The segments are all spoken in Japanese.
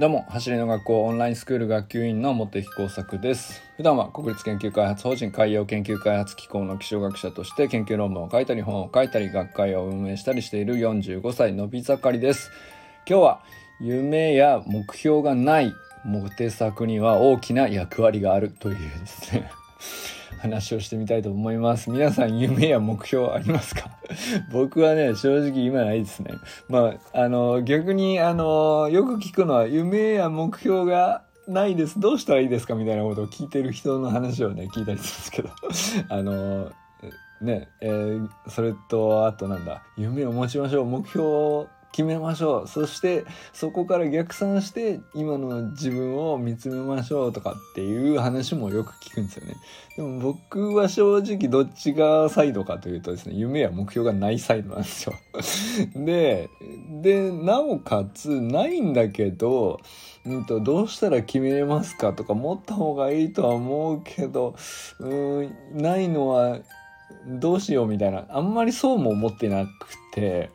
どうも、走りの学校オンラインスクール学級委員の茂木耕作です。普段は国立研究開発法人海洋研究開発機構の気象学者として研究論文を書いたり本を書いたり学会を運営したりしている45歳のび盛りです。今日は夢や目標がないモテ作には大きな役割があるというですね話をしてみたいと思います。皆さん夢や目標ありますか？僕はね、正直今ないですね。まあ、あの、逆に、あの、よく聞くのは夢や目標がないです。どうしたらいいですか？みたいなことを聞いてる人の話をね、聞いたりするんですけど、あの、ね、えー、それと、あとなんだ、夢を持ちましょう。目標決めましょう。そしてそこから逆算して今の自分を見つめましょうとかっていう話もよく聞くんですよね。でも僕は正直どっちがサイドかというとですね夢や目標がないサイドなんですよ。ででなおかつないんだけどうんと、どうしたら決めれますかとか持った方がいいとは思うけど、うん、ないのはどうしようみたいな、あんまりそうも思ってなくて、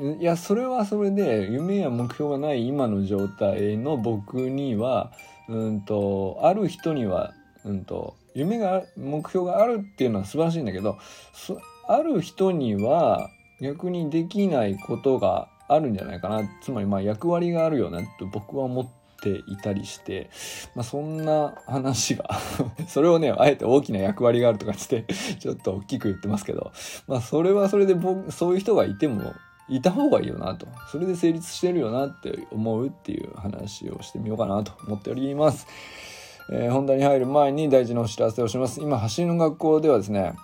いやそれはそれで夢や目標がない今の状態の僕にはうんとある人にはうんと夢が目標があるっていうのは素晴らしいんだけどある人には逆にできないことがあるんじゃないかな。つまりまあ役割があるよねと僕は思っていたりして、まあ、そんな話が それをねあえて大きな役割があるとかってちょっと大きく言ってますけど、まあ、それはそれで僕そういう人がいてもいた方がいいよなと。それで成立してるよなって思うっていう話をしてみようかなと思っております、えー、本題に入る前に大事なお知らせをします。今走りの学校ではですね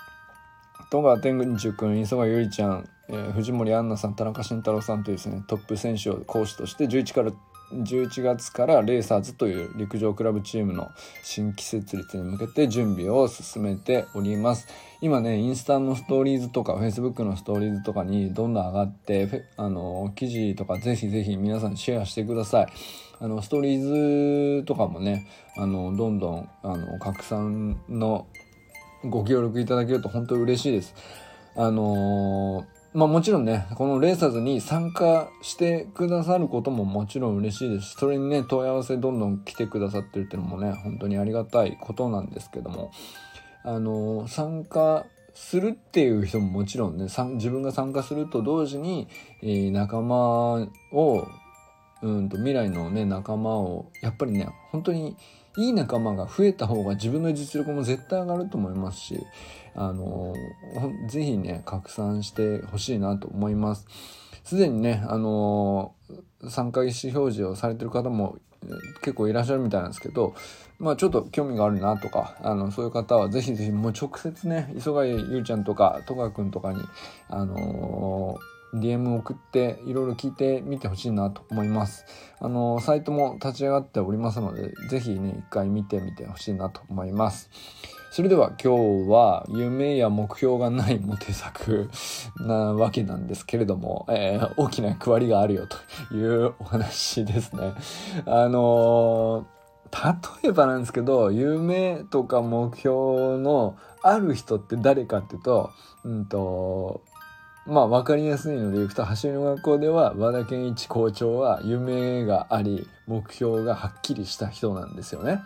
戸川天狗君磯川ゆりちゃん、えー、藤森杏奈さん田中慎太郎さんというですねトップ選手を講師として11から11月からレーサーズという陸上クラブチームの新規設立に向けて準備を進めております。今ね、インスタのストーリーズとか、フェイスブックのストーリーズとかにどんどん上がって、あの、記事とかぜひぜひ皆さんシェアしてください。あの、ストーリーズとかもね、あの、どんどん、あの、拡散のご協力いただけると本当に嬉しいです。あのーまあもちろんね、このレーサーズに参加してくださることももちろん嬉しいですし、それにね、問い合わせどんどん来てくださってるっていうのもね、本当にありがたいことなんですけども、あの、参加するっていう人ももちろんね、自分が参加すると同時に、えー、仲間を、うんと未来のね、仲間を、やっぱりね、本当にいい仲間が増えた方が自分の実力も絶対上がると思いますし、あのー、ぜひね、拡散してほしいなと思います。すでにね、あのー、参加意思表示をされてる方も結構いらっしゃるみたいなんですけど、まあちょっと興味があるなとか、あの、そういう方はぜひぜひもう直接ね、磯貝ゆうちゃんとか戸川くんとかに、あのー DM 送っていろいろ聞いてみてほしいなと思います。あの、サイトも立ち上がっておりますので、ぜひね、一回見てみてほしいなと思います。それでは今日は夢や目標がないモテ作 なわけなんですけれども、えー、大きな役割があるよというお話ですね。あのー、例えばなんですけど、夢とか目標のある人って誰かっていうと、うんと、まあ分かりやすいので言うと走りの学校では和田健一校長は夢があり目標がはっきりした人なんですよね。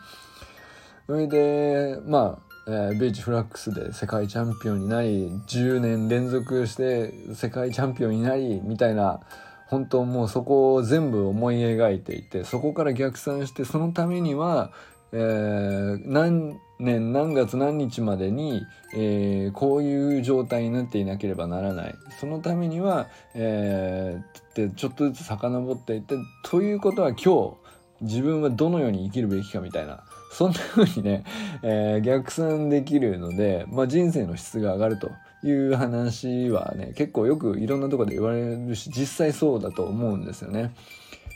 それでまあえー、ベージフラックスで世界チャンピオンになり10年連続して世界チャンピオンになりみたいな本当もうそこを全部思い描いていてそこから逆算してそのためには、えー、何年何月何日までに、えー、こういう状態になっていなければならない。そのためには、えー、ってちょっとずつ遡っていってということは今日自分はどのように生きるべきかみたいな。そんな風にね、えー、逆算できるので、まあ、人生の質が上がると。いう話はね、結構よくいろんなとこで言われるし、実際そうだと思うんですよね。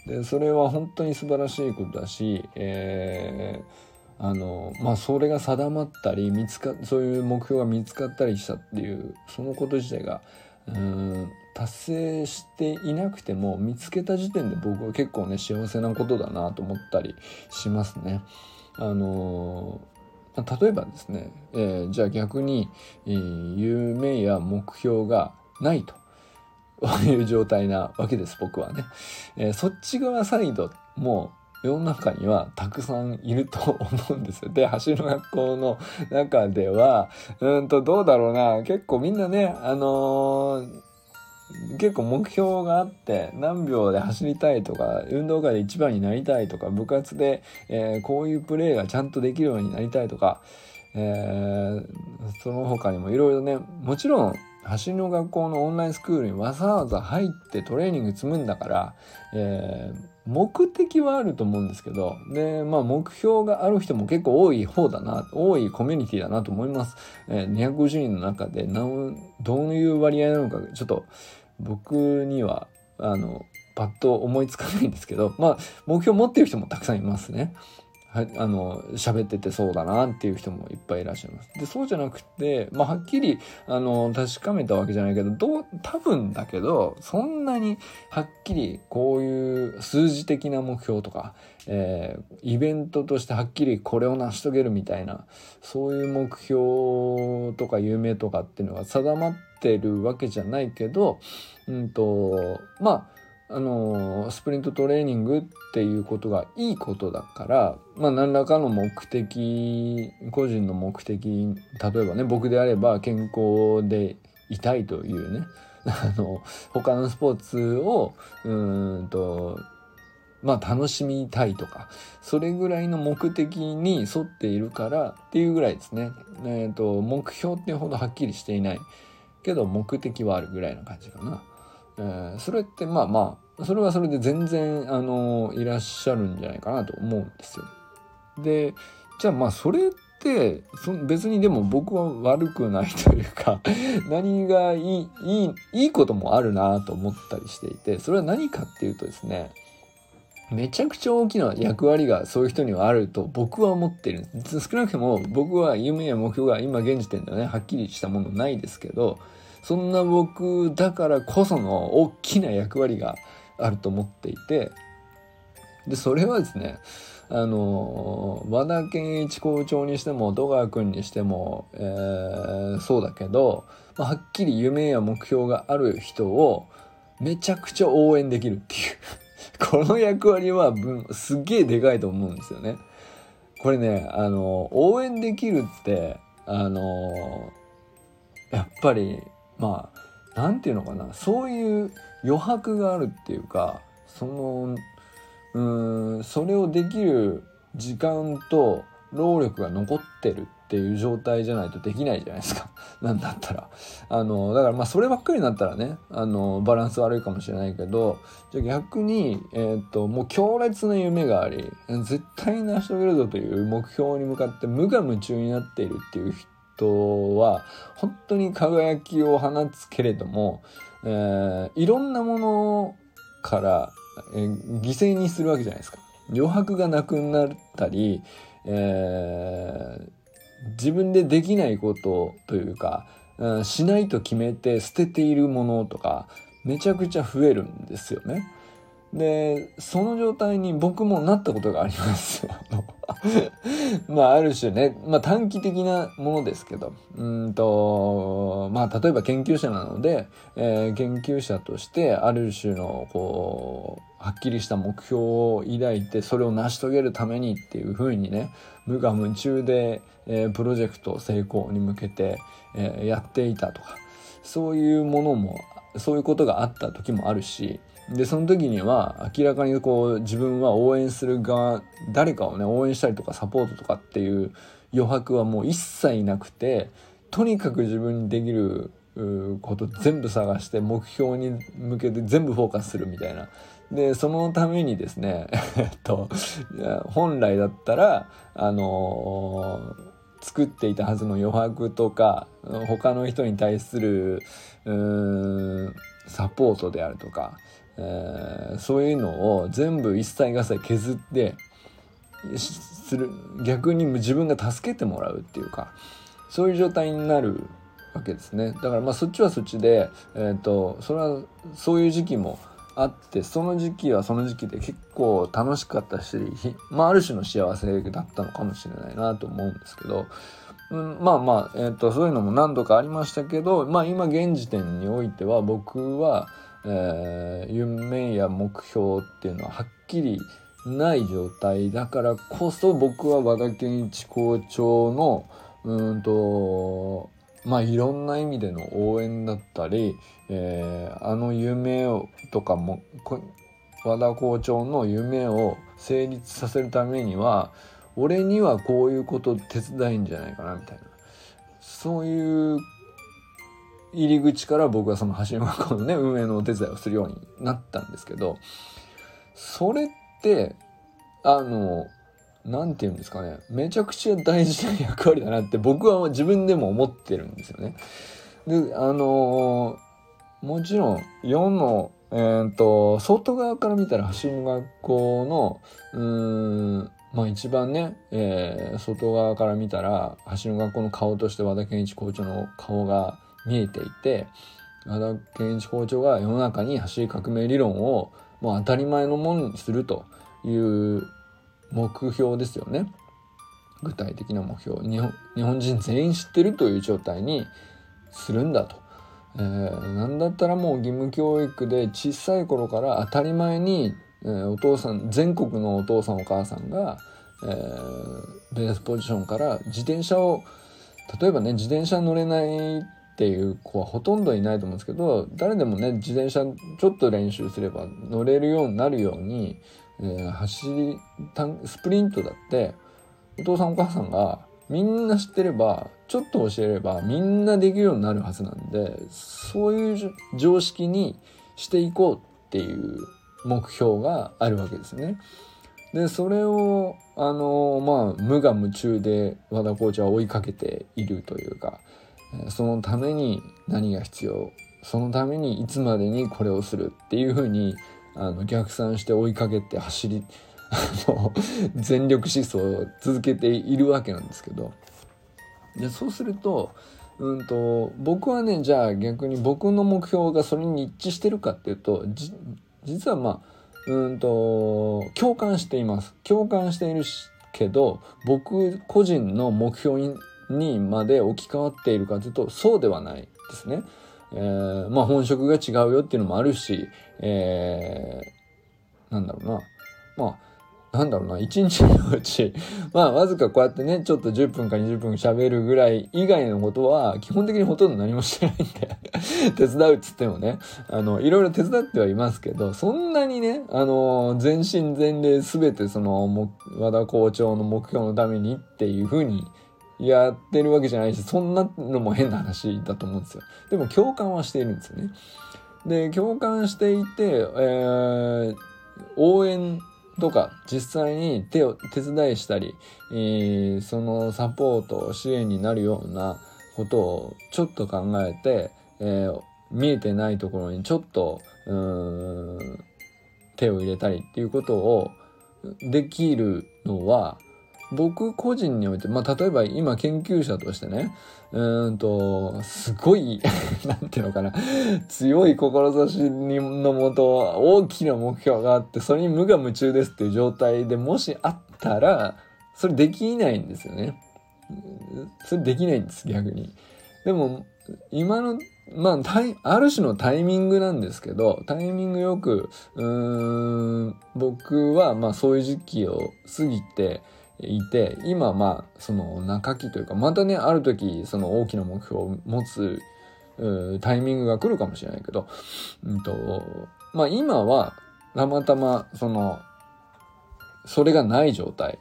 で、それは本当に素晴らしいことだし、えー、あの、まあ、それが定まったり、見つか、そういう目標が見つかったりしたっていう、そのこと自体が、うん達成していなくても見つけた時点で僕は結構ね幸せなことだなと思ったりしますね。あの例えばですね、えー、じゃあ逆に、えー、夢や目標がないと いう状態なわけです僕はね、えー、そっち側サイドも世の中にはたくさんいると思うんですよ。で、走る学校の中では、うんと、どうだろうな、結構みんなね、あのー結構目標があって何秒で走りたいとか運動会で一番になりたいとか部活で、えー、こういうプレーがちゃんとできるようになりたいとか、えー、その他にもいろいろねもちろん走りの学校のオンラインスクールにわざわざ入ってトレーニング積むんだから、えー、目的はあると思うんですけど、で、まあ目標がある人も結構多い方だな、多いコミュニティだなと思います。えー、250人の中で何、どういう割合なのか、ちょっと僕には、あの、パッと思いつかないんですけど、まあ目標持ってる人もたくさんいますね。はあの喋っててそうだなっていう人もいっぱいいらっしゃいます。でそうじゃなくて、まあ、はっきりあの確かめたわけじゃないけどどう多分だけどそんなにはっきりこういう数字的な目標とか、えー、イベントとしてはっきりこれを成し遂げるみたいなそういう目標とか夢とかっていうのが定まってるわけじゃないけど、うんとまああのスプリントトレーニングっていうことがいいことだから、まあ、何らかの目的個人の目的例えばね僕であれば健康でいたいというね あの他のスポーツをうんとまあ楽しみたいとかそれぐらいの目的に沿っているからっていうぐらいですね、えーと、目標っていうほどはっきりしていないけど目的はあるぐらいな感じかな。えー、それってまあまそれはそれで全然あのいらっしゃるんじゃないかなと思うんですよ。でじゃあまあそれって別にでも僕は悪くないというか 何がいいいいいいこともあるなと思ったりしていてそれは何かっていうとですねめちゃくちゃ大きな役割がそういう人にはあると僕は思っている少なくとも僕は夢や目標が今現時点ではねはっきりしたものないですけどそんな僕だからこその大きな役割があると思っていてでそれはですねあの和田健一校長にしても戸川君にしても、えー、そうだけど、まあ、はっきり夢や目標がある人をめちゃくちゃ応援できるっていう この役割はすっげえでかいと思うんですよね。これねあの応援できるってあのやっぱりまあ何て言うのかなそういう余白があるっていうかそのうんそれをできる時間と労力が残ってるっていう状態じゃないとできないじゃないですか。なんだったら。あの、だからまあそればっかりになったらね、あの、バランス悪いかもしれないけど、じゃあ逆に、えっ、と、もう強烈な夢があり、絶対成し遂げるぞという目標に向かって無我夢中になっているっていう人は本当に輝きを放つけれども、えー、いろんなものから、えー、犠牲にするわけじゃないですか。余白がなくなったり、えー、自分でできないことというか、うん、しないと決めて捨てているものとかめちゃくちゃ増えるんですよね。で、その状態に僕もなったことがあります。まあ、ある種ね、まあ短期的なものですけど、うんと、まあ例えば研究者なので、えー、研究者としてある種の、こう、はっきりした目標を抱いて、それを成し遂げるためにっていうふうにね、無我夢中で、えー、プロジェクト成功に向けて、えー、やっていたとか、そういうものも、そういうことがあった時もあるし、でその時には明らかにこう自分は応援する側誰かをね応援したりとかサポートとかっていう余白はもう一切なくてとにかく自分にできること全部探して目標に向けて全部フォーカスするみたいな。でそのためにですね えっと本来だったらあのー、作っていたはずの余白とか他の人に対するサポートであるとかえー、そういうのを全部一切合切削ってする逆に自分が助けてもらうっていうかそういう状態になるわけですね。だからまあそっちはそっちで、えーと、それはそういう時期もあってその時期はその時期で結構楽しかったし、まあ、ある種の幸せだったのかもしれないなと思うんですけど、うん、まあまあ、えーとそういうのも何度かありましたけど、まあ、今現時点においては僕はえー、夢や目標っていうのははっきりない状態だからこそ僕は和田健一校長のうんとまあいろんな意味での応援だったり、えー、あの夢をとかも和田校長の夢を成立させるためには俺にはこういうこと手伝いんじゃないかなみたいな。そういう入り口から僕はその橋山学校のね運営のお手伝いをするようになったんですけどそれってあの何て言うんですかねめちゃくちゃ大事な役割だなって僕は自分でも思ってるんですよね。であのもちろん世のえー、っと外側から見たら橋の学校のうーんまあ一番ね、えー、外側から見たら橋の学校の顔として和田健一校長の顔が見えていて和田健一校長が世の中に走り革命理論をもう当たり前のものにするという目標ですよね具体的な目標日本日本人全員知ってるという状態にするんだと。えー、なんだったらもう義務教育で小さい頃から当たり前に、えー、お父さん全国のお父さんお母さんが、えー、ベースポジションから自転車を例えばね自転車乗れないっていう子はほとんどいないと思うんですけど誰でもね自転車ちょっと練習すれば乗れるようになるように、えー、走りスプリントだってお父さんお母さんがみんな知ってればちょっと教えればみんなできるようになるはずなんでそういう常識にしていこうっていう目標があるわけですね。でそれをあのまあ無我夢中で和田コーチは追いかけているというかそのために何が必要？そのためにいつまでにこれをするっていうふうにあの逆算して追いかけて走り 全力疾走を続けているわけなんですけど。でそうすると,、うんと僕はねじゃあ逆に僕の目標がそれに一致してるかっていうと実はまあうんと共感しています。共感しているけど僕個人の目標ににまで置き換わっているかというとそうではないですね。えー、まあ本職が違うよっていうのもあるし、えー、なんだろうな。まあ、なんだろうな、一日のうち、まあ、わずかこうやってね、ちょっと10分か20分喋るぐらい以外のことは、基本的にほとんど何もしてないんで 手伝うっつってもね、あの、いろいろ手伝ってはいますけど、そんなにね、あの、全身全霊すべてその、和田校長の目標のためにっていうふうにやってるわけじゃないし、そんなのも変な話だと思うんですよ。でも共感はしているんですよね。で、共感していて、えー、応援とか実際に手を手伝いしたり、えー、そのサポート支援になるようなことをちょっと考えて、えー、見えてないところにちょっと手を入れたりっていうことをできるのは僕個人において、まあ、例えば今研究者としてね、うんと、すごい なんていうのかな、強い志のもと大きな目標があって、それに無我夢中ですっていう状態でもしあったら、それできないんですよね。それできないんです、逆に。でも、今の、まあ、ある種のタイミングなんですけど、タイミングよく、うん、僕は、まあ、そういう時期を過ぎて、いて今まあその中期というかまたねある時その大きな目標を持つタイミングが来るかもしれないけど、うんとまあ、今はたまたまそのそれがない状態。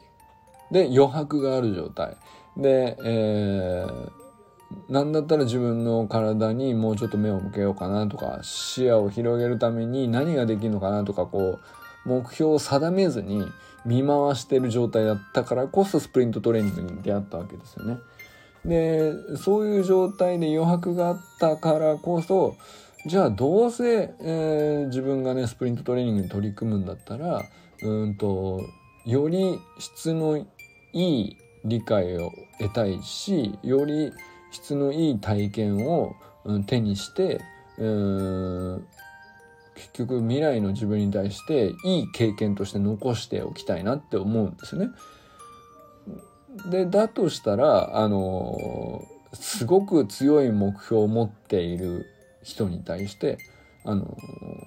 で余白がある状態。で、えー、なんだったら自分の体にもうちょっと目を向けようかなとか視野を広げるために何ができるのかなとかこう目標を定めずに見回してる状態だったからこそスプリントトレーニングに出会ったわけですよね。でそういう状態で余白があったからこそじゃあどうせ、えー、自分がねスプリントトレーニングに取り組むんだったらうんとより質のいい理解を得たいしより質のいい体験を、手にして結局未来の自分に対していい経験として残しておきたいなって思うんですよね。でだとしたらあのすごく強い目標を持っている人に対してあの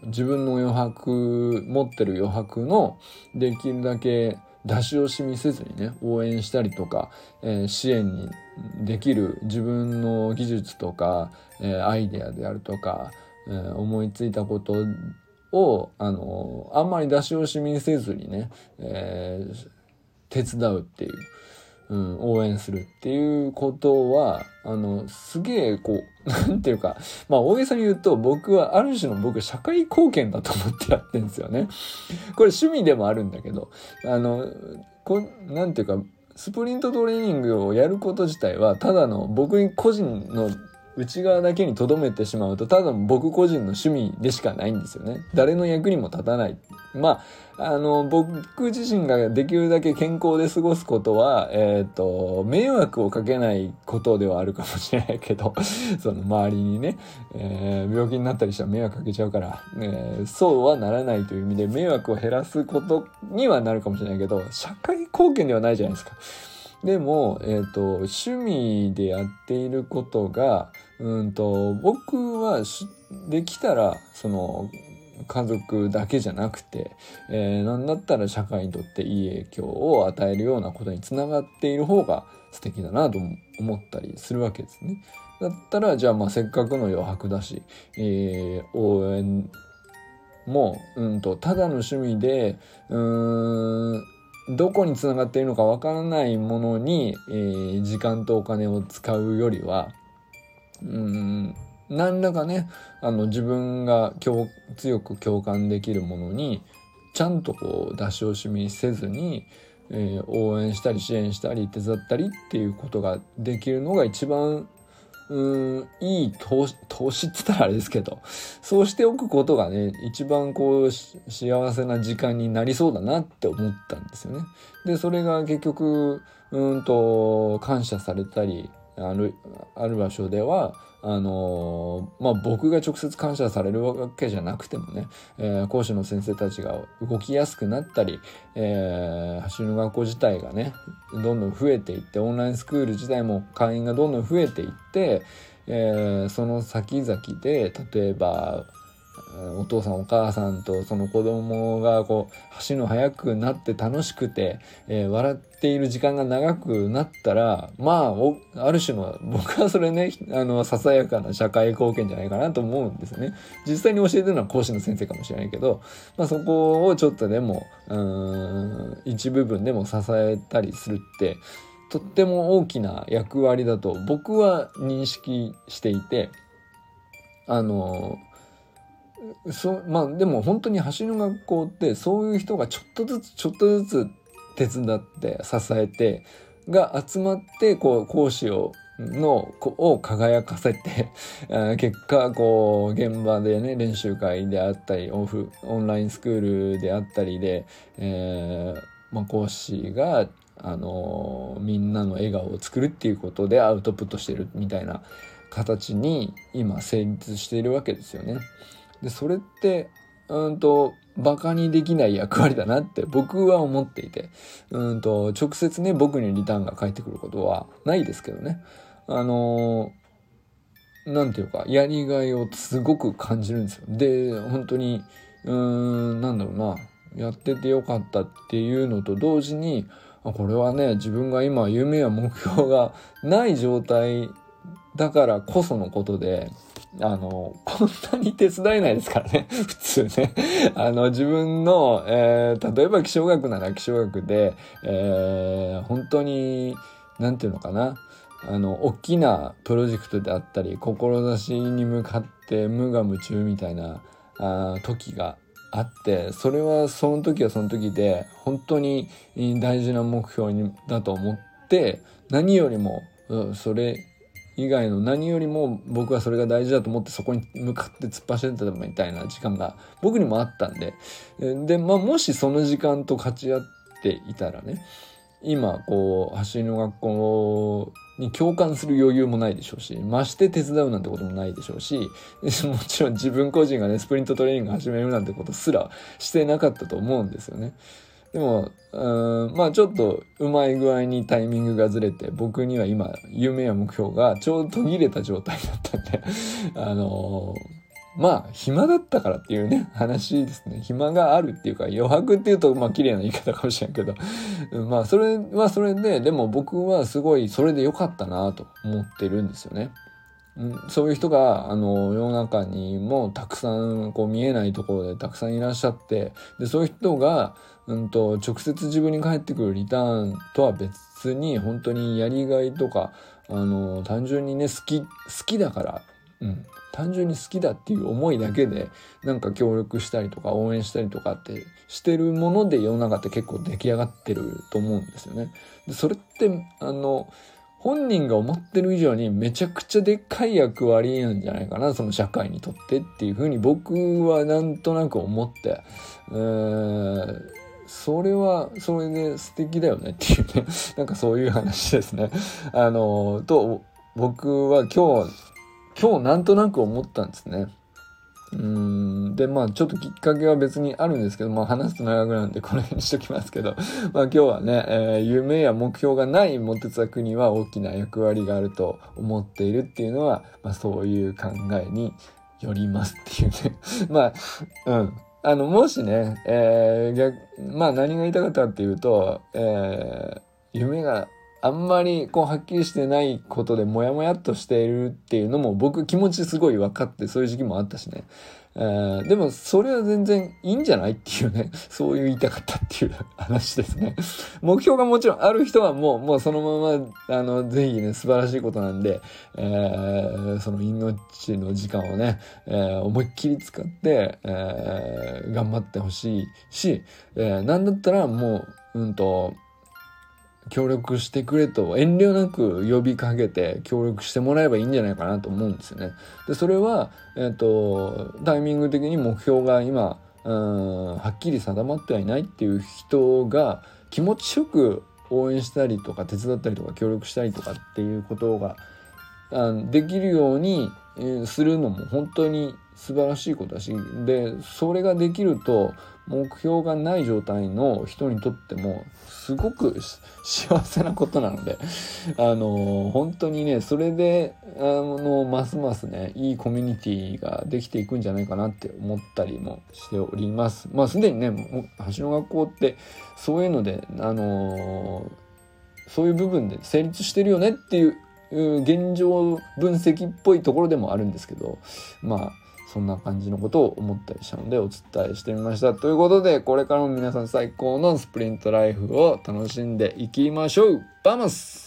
自分の余白持ってる余白のできるだけ出し惜しみせずにね応援したりとか、えー、支援にできる自分の技術とか、えー、アイデアであるとか、えー、思いついたことをあのあんまり出し惜しみせずにね、えー、手伝うっていう、うん、応援するっていうことはあのすげえこう なんていうかまあ大げさに言うと僕はある種の僕社会貢献だと思ってやってんですよね。これ趣味でもあるんだけどあのこなんていうかスプリントトレーニングをやること自体はただの僕個人の内側だけに留めてしまうとただ僕個人の趣味でしかないんですよね。誰の役にも立たない。まあ、あの、僕自身ができるだけ健康で過ごすことは、えっ、ー、と、迷惑をかけないことではあるかもしれないけど、その周りにね、えー、病気になったりしたら迷惑かけちゃうから、えー、そうはならないという意味で迷惑を減らすことにはなるかもしれないけど、社会貢献ではないじゃないですか。でも、えっ、ー、と、趣味でやっていることが、うんと、僕はできたら、その、家族だけじゃなくて、えー、なんだったら社会にとっていい影響を与えるようなことにつながっている方が素敵だなと思ったりするわけですね。だったら、じゃあまあせっかくの余白だし、えー、応援も、うんと、ただの趣味で、うん、どこにつながっているのかわからないものに、えー、時間とお金を使うよりは、うん何らかねあの自分が強く共感できるものにちゃんとこう出し惜しみせずに、えー、応援したり支援したり手伝ったりっていうことができるのが一番うんいい投資投資って言ったらあれですけどそうしておくことがね一番こう幸せな時間になりそうだなって思ったんですよね。でそれが結局うんと感謝されたりあるある場所ではあのー、まあ僕が直接感謝されるわけじゃなくてもね、えー、講師の先生たちが動きやすくなったり、えー、走りの学校自体がねどんどん増えていってオンラインスクール自体も会員がどんどん増えていって、えー、その先々で例えばお父さんお母さんとその子供がこう走るの速くなって楽しくて、えー、笑っている時間が長くなったらまあある種の僕はそれねあのささやかな社会貢献じゃないかなと思うんですね。実際に教えてるのは講師の先生かもしれないけど、まあ、そこをちょっとでもうん一部分でも支えたりするってとっても大きな役割だと僕は認識していてあのそまあでも本当に走りの学校ってそういう人がちょっとずつちょっとずつ手伝って支えてが集まってこう講師をのを輝かせて 結果こう現場でね練習会であったりオフオンラインスクールであったりで、えーまあ、講師があのみんなの笑顔を作るっていうことでアウトプットしてるみたいな形に今成立しているわけですよね。でそれってうんとバカにできない役割だなって僕は思っていてうんと直接ね僕にリターンが返ってくることはないですけどね。あの何て言うかやりがいをすごく感じるんですよ。で本当にうーんなんだろうなやっててよかったっていうのと同時にこれはね自分が今夢や目標がない状態だからこそのことであの、こんなに手伝えないですからね。普通ね。あの、自分の、えー、例えば気象学なら気象学で、えー、本当に、なんていうのかな。あの、大きなプロジェクトであったり、志に向かって無我夢中みたいな、あ時があって、それはその時はその時で、本当に大事な目標にだと思って、何よりも、それ以外の何よりも僕はそれが大事だと思ってそこに向かって突っ走ってたみたいな時間が僕にもあったんでで、まあ、もしその時間と勝ち合っていたらね今こう走りの学校に共感する余裕もないでしょうしまして手伝うなんてこともないでしょうし もちろん自分個人がねスプリントトレーニング始めるなんてことすらしてなかったと思うんですよね。でも、うん、まあちょっとうまい具合にタイミングがずれて、僕には今、夢や目標がちょうど途切れた状態だったんで あのまあ、暇だったからっていうね、話ですね。暇があるっていうか、余白っていうと、まあ、綺麗な言い方かもしれんけど、まあ、それはそれで、でも僕はすごい、それで良かったなと思ってるんですよね。そういう人が、あの、世の中にもたくさん、こう、見えないところでたくさんいらっしゃって、で、そういう人が、うんと、直接自分に返ってくるリターンとは別に、本当にやりがいとか、あの、単純にね、好き、好きだから、うん、単純に好きだっていう思いだけでなんか協力したりとか応援したりとかってしてるもので世の中って結構出来上がってると思うんですよね。でそれってあの本人が思ってる以上にめちゃくちゃでっかい役割なんじゃないかなその社会にとってっていうふうに僕はなんとなく思って、えー、それはそれで素敵だよねっていうね なんかそういう話ですね。あのと僕は今日今日なんとなく思ったんですね。うん。でまあちょっときっかけは別にあるんですけどまあ話すと長くなるんでこの辺にしときますけど まあ今日はね、えー、夢や目標がないモテツァクには大きな役割があると思っているっていうのは、まあ、そういう考えによりますっていうね。まあうん。あのもしね、えー、逆まあ何が言いたかったっていうと、えー、夢があんまりこうはっきりしてないことでモヤモヤっとしているっていうのも僕気持ちすごい分かってそういう時期もあったしね。えー、でもそれは全然いいんじゃないっていうね、そういう言いたかったっていう話ですね。目標がもちろんある人はもう、もうそのまま、あの、ぜひね、素晴らしいことなんで、えー、その命の時間をね、えー、思いっきり使って、えー、頑張ってほしいし、えー、なんだったらもう、うんと、協力してくれと遠慮なく呼びかけて協力してもらえばいいんじゃないかなと思うんですよね。でそれは、えーと、タイミング的に目標が今うんはっきり定まってはいないっていう人が気持ちよく応援したりとか手伝ったりとか協力したりとかっていうことがあできるようにするのも本当に素晴らしいことだしでそれができると目標がない状態の人にとってもすごく幸せなことなので あの本当にねそれであのますますねいいコミュニティができていくんじゃないかなって思ったりもしております。まあすでにね橋の学校ってそういうのであのそういう部分で成立してるよねっていう現状分析っぽいところでもあるんですけどまあそんな感じのことを思ったりしたのでお伝えしてみました。ということでこれからも皆さん最高のスプリントライフを楽しんでいきましょうバマス